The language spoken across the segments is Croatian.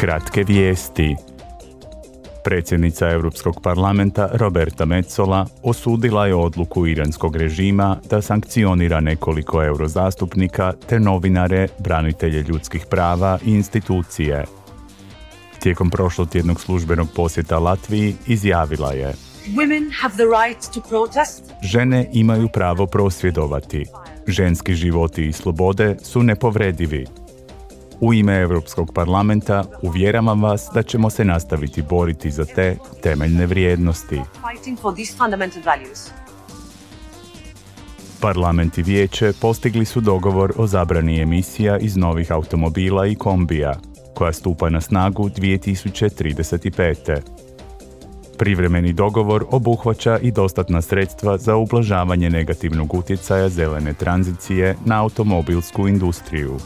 Kratke vijesti. Predsjednica Europskog parlamenta Roberta Metzola osudila je odluku iranskog režima da sankcionira nekoliko eurozastupnika te novinare, branitelje ljudskih prava i institucije. Tijekom prošlotjednog službenog posjeta Latviji izjavila je Žene imaju pravo prosvjedovati. Ženski životi i slobode su nepovredivi. U ime Europskog parlamenta uvjeravam vas da ćemo se nastaviti boriti za te temeljne vrijednosti. Parlament i vijeće postigli su dogovor o zabrani emisija iz novih automobila i kombija, koja stupa na snagu 2035. Privremeni dogovor obuhvaća i dostatna sredstva za ublažavanje negativnog utjecaja zelene tranzicije na automobilsku industriju.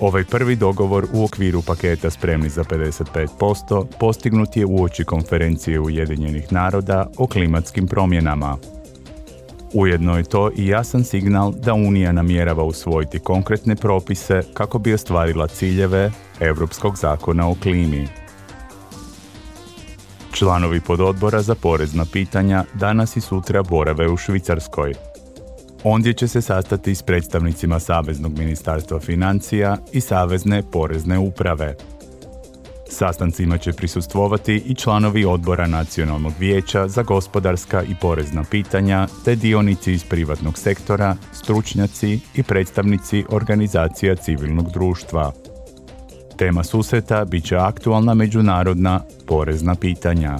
Ovaj prvi dogovor u okviru paketa spremni za 55% postignut je uoči konferencije Ujedinjenih naroda o klimatskim promjenama. Ujedno je to i jasan signal da Unija namjerava usvojiti konkretne propise kako bi ostvarila ciljeve Europskog zakona o klimi. Članovi pododbora za porezna pitanja danas i sutra borave u Švicarskoj. Ondje će se sastati s predstavnicima Saveznog ministarstva financija i Savezne porezne uprave. Sastancima će prisustvovati i članovi odbora Nacionalnog vijeća za gospodarska i porezna pitanja, te dionici iz privatnog sektora, stručnjaci i predstavnici organizacija civilnog društva. Tema susreta bit će aktualna međunarodna porezna pitanja.